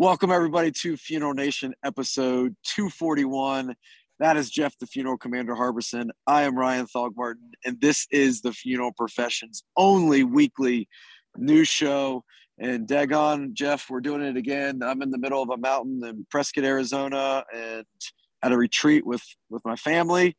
Welcome, everybody, to Funeral Nation episode 241. That is Jeff, the funeral commander Harbison. I am Ryan Thogmartin, and this is the funeral profession's only weekly news show. And Dagon, Jeff, we're doing it again. I'm in the middle of a mountain in Prescott, Arizona, and at a retreat with with my family.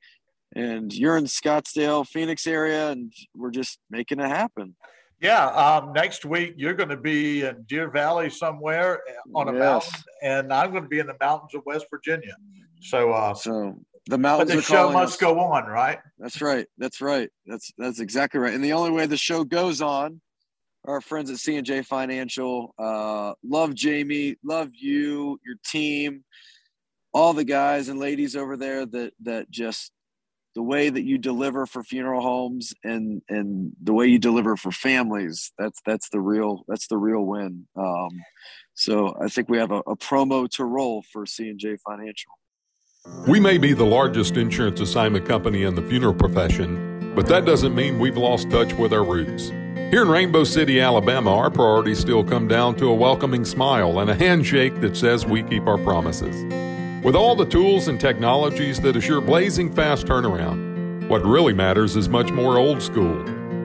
And you're in Scottsdale, Phoenix area, and we're just making it happen. Yeah, um, next week you're going to be in Deer Valley somewhere on a yes. mountain, and I'm going to be in the mountains of West Virginia. So, uh, so the mountains. But the show must us. go on, right? That's right. That's right. That's that's exactly right. And the only way the show goes on, our friends at C and J Financial, uh, love Jamie, love you, your team, all the guys and ladies over there that that just the way that you deliver for funeral homes and and the way you deliver for families that's that's the real that's the real win. Um, so i think we have a, a promo to roll for c&j financial. We may be the largest insurance assignment company in the funeral profession but that doesn't mean we've lost touch with our roots. Here in rainbow city alabama our priorities still come down to a welcoming smile and a handshake that says we keep our promises with all the tools and technologies that assure blazing fast turnaround, what really matters is much more old school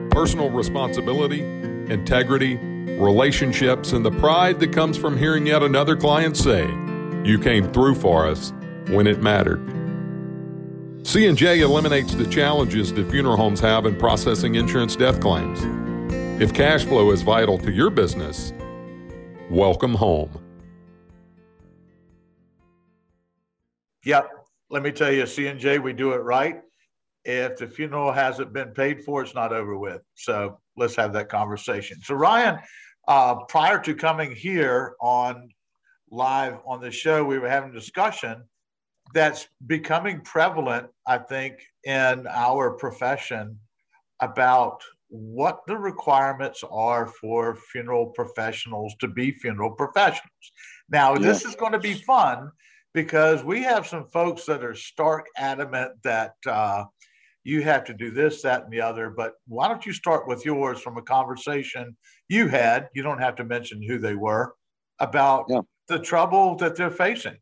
personal responsibility, integrity, relationships, and the pride that comes from hearing yet another client say, You came through for us when it mattered. C&J eliminates the challenges that funeral homes have in processing insurance death claims. If cash flow is vital to your business, welcome home. Yep. Let me tell you, C&J, we do it right. If the funeral hasn't been paid for, it's not over with. So let's have that conversation. So, Ryan, uh, prior to coming here on live on the show, we were having a discussion that's becoming prevalent, I think, in our profession about what the requirements are for funeral professionals to be funeral professionals. Now, yeah. this is going to be fun because we have some folks that are stark adamant that uh, you have to do this, that, and the other. But why don't you start with yours from a conversation you had? You don't have to mention who they were about yeah. the trouble that they're facing.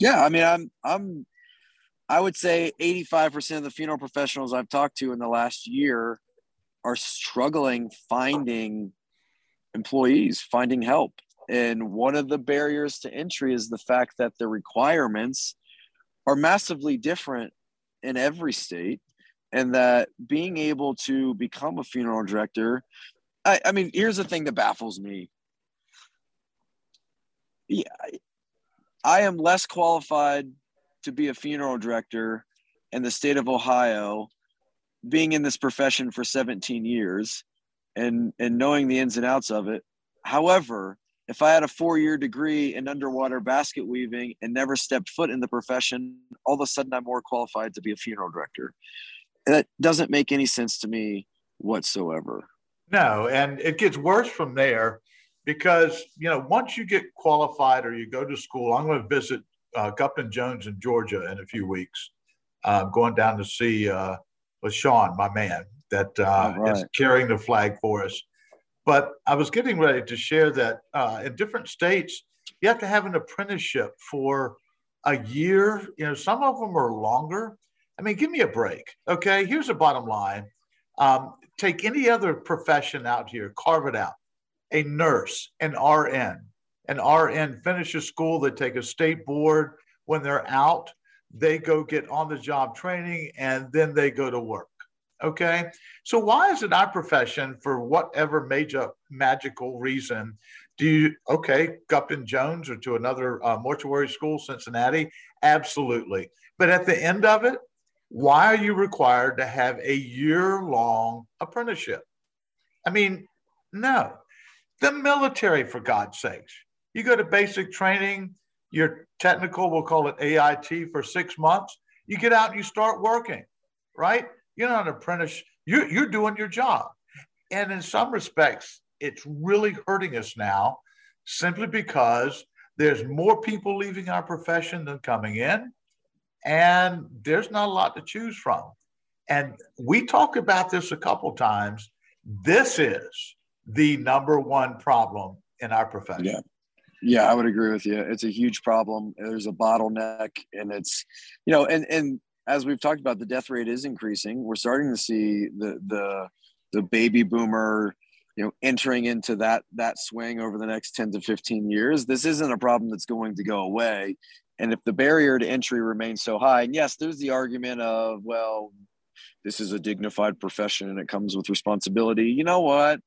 Yeah, I mean, I'm, I'm, I would say 85% of the funeral professionals I've talked to in the last year are struggling finding employees, finding help. And one of the barriers to entry is the fact that the requirements are massively different in every state. And that being able to become a funeral director, I, I mean, here's the thing that baffles me. Yeah, I am less qualified to be a funeral director in the state of Ohio, being in this profession for 17 years and, and knowing the ins and outs of it. However, if I had a four year degree in underwater basket weaving and never stepped foot in the profession, all of a sudden I'm more qualified to be a funeral director. That doesn't make any sense to me whatsoever. No, and it gets worse from there because, you know, once you get qualified or you go to school, I'm going to visit uh, Gupton Jones in Georgia in a few weeks. I'm going down to see uh, with Sean, my man, that uh, right. is carrying the flag for us. But I was getting ready to share that uh, in different states, you have to have an apprenticeship for a year. You know, some of them are longer. I mean, give me a break. Okay, here's the bottom line. Um, take any other profession out here, carve it out. A nurse, an RN, an RN finishes school, they take a state board. When they're out, they go get on the job training and then they go to work. Okay. So why is it our profession, for whatever major magical reason, do you, okay, Gupton Jones or to another uh, mortuary school, Cincinnati? Absolutely. But at the end of it, why are you required to have a year long apprenticeship? I mean, no. The military, for God's sakes. You go to basic training, your technical, we'll call it AIT for six months. You get out and you start working, right? You're not an apprentice. You're, you're doing your job. And in some respects, it's really hurting us now simply because there's more people leaving our profession than coming in. And there's not a lot to choose from. And we talked about this a couple times. This is the number one problem in our profession. Yeah. Yeah, I would agree with you. It's a huge problem. There's a bottleneck, and it's, you know, and and as we've talked about, the death rate is increasing. We're starting to see the the the baby boomer, you know, entering into that that swing over the next ten to fifteen years. This isn't a problem that's going to go away. And if the barrier to entry remains so high, and yes, there's the argument of, well, this is a dignified profession and it comes with responsibility. You know what?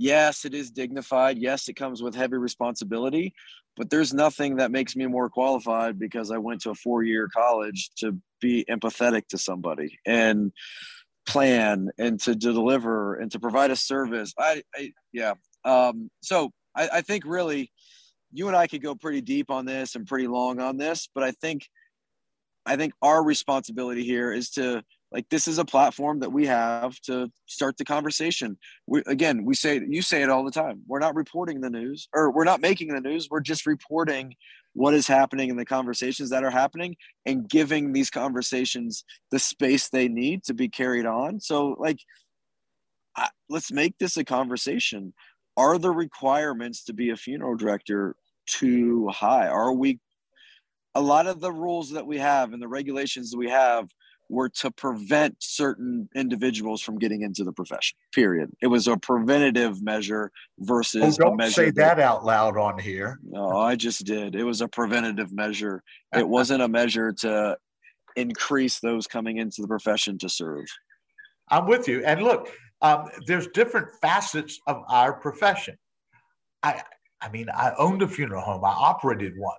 Yes, it is dignified. Yes, it comes with heavy responsibility, but there's nothing that makes me more qualified because I went to a four year college to be empathetic to somebody and plan and to, deliver and to provide a service. I, I yeah. Um, so I, I think really you and I could go pretty deep on this and pretty long on this, but I think I think our responsibility here is to like this is a platform that we have to start the conversation. We again, we say you say it all the time. We're not reporting the news or we're not making the news. We're just reporting what is happening and the conversations that are happening and giving these conversations the space they need to be carried on. So like I, let's make this a conversation. Are the requirements to be a funeral director too high? Are we a lot of the rules that we have and the regulations that we have were to prevent certain individuals from getting into the profession. Period. It was a preventative measure versus. Oh, don't say that, that out loud on here. No, I just did. It was a preventative measure. It wasn't a measure to increase those coming into the profession to serve. I'm with you. And look, um, there's different facets of our profession. I, I mean, I owned a funeral home. I operated one.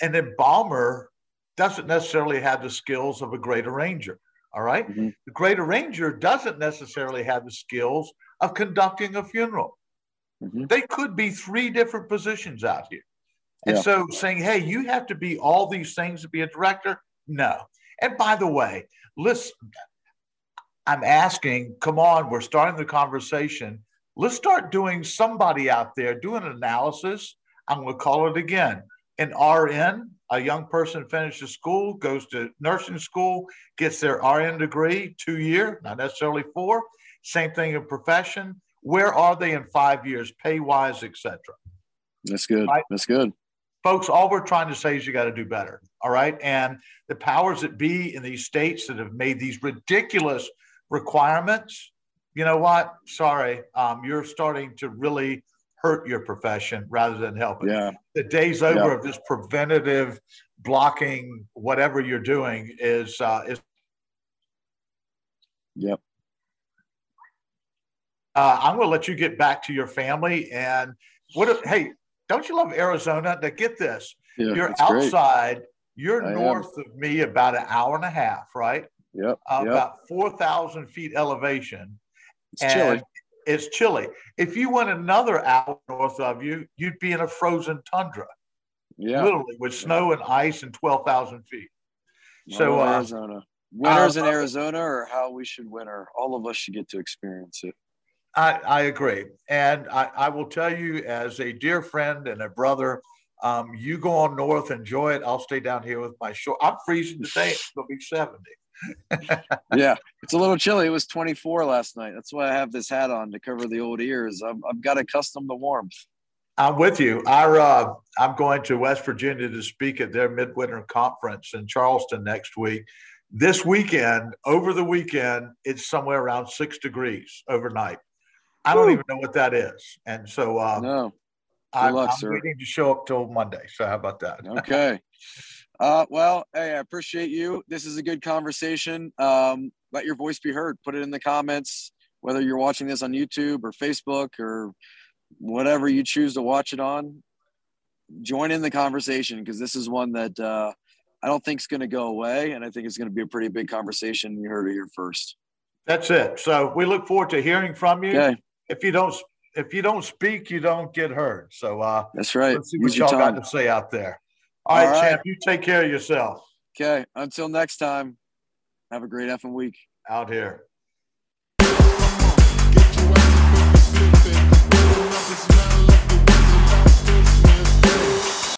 An embalmer doesn't necessarily have the skills of a great arranger. All right? mm-hmm. The great arranger doesn't necessarily have the skills of conducting a funeral. Mm-hmm. They could be three different positions out here. And yeah. so saying, hey, you have to be all these things to be a director, no. And by the way, listen, I'm asking, come on, we're starting the conversation. Let's start doing somebody out there, do an analysis. I'm going to call it again an RN, a young person finishes school, goes to nursing school, gets their RN degree, two year, not necessarily four. Same thing in profession. Where are they in five years, pay wise, etc. That's good. Right? That's good. Folks, all we're trying to say is you got to do better. All right. And the powers that be in these states that have made these ridiculous requirements, you know what? Sorry, um, you're starting to really hurt your profession rather than help it. Yeah. The day's over yeah. of this preventative blocking, whatever you're doing is uh, is. Yep. Uh, I'm going to let you get back to your family. And what? If, hey, don't you love Arizona? To get this, yeah, you're outside. Great. You're I north am. of me about an hour and a half, right? Yep. Uh, yep. About four thousand feet elevation. It's and chilly it's chilly. If you went another hour north of you, you'd be in a frozen tundra. Yeah. Literally with snow and ice and 12,000 feet. So, uh, Arizona. Winters uh, in Arizona or how we should winter. All of us should get to experience it. I, I agree. And I, I will tell you, as a dear friend and a brother, um, you go on north, enjoy it. I'll stay down here with my short. I'm freezing today. It's going to be 70 yeah, it's a little chilly. It was 24 last night. That's why I have this hat on to cover the old ears. I've, I've got accustomed to warmth. I'm with you. Our, uh, I'm going to West Virginia to speak at their midwinter conference in Charleston next week. This weekend, over the weekend, it's somewhere around six degrees overnight. I don't Woo. even know what that is. And so uh, no. I'm, luck, I'm waiting to show up till Monday. So how about that? Okay. Uh, well, hey, I appreciate you. This is a good conversation. Um, let your voice be heard. Put it in the comments, whether you're watching this on YouTube or Facebook or whatever you choose to watch it on. Join in the conversation because this is one that uh, I don't think is going to go away, and I think it's going to be a pretty big conversation. You heard it here first. That's it. So we look forward to hearing from you. Okay. If you don't, if you don't speak, you don't get heard. So uh, that's right. Let's see what y'all got to say out there. All, All right, right, champ. You take care of yourself. Okay. Until next time, have a great effing week. Out here.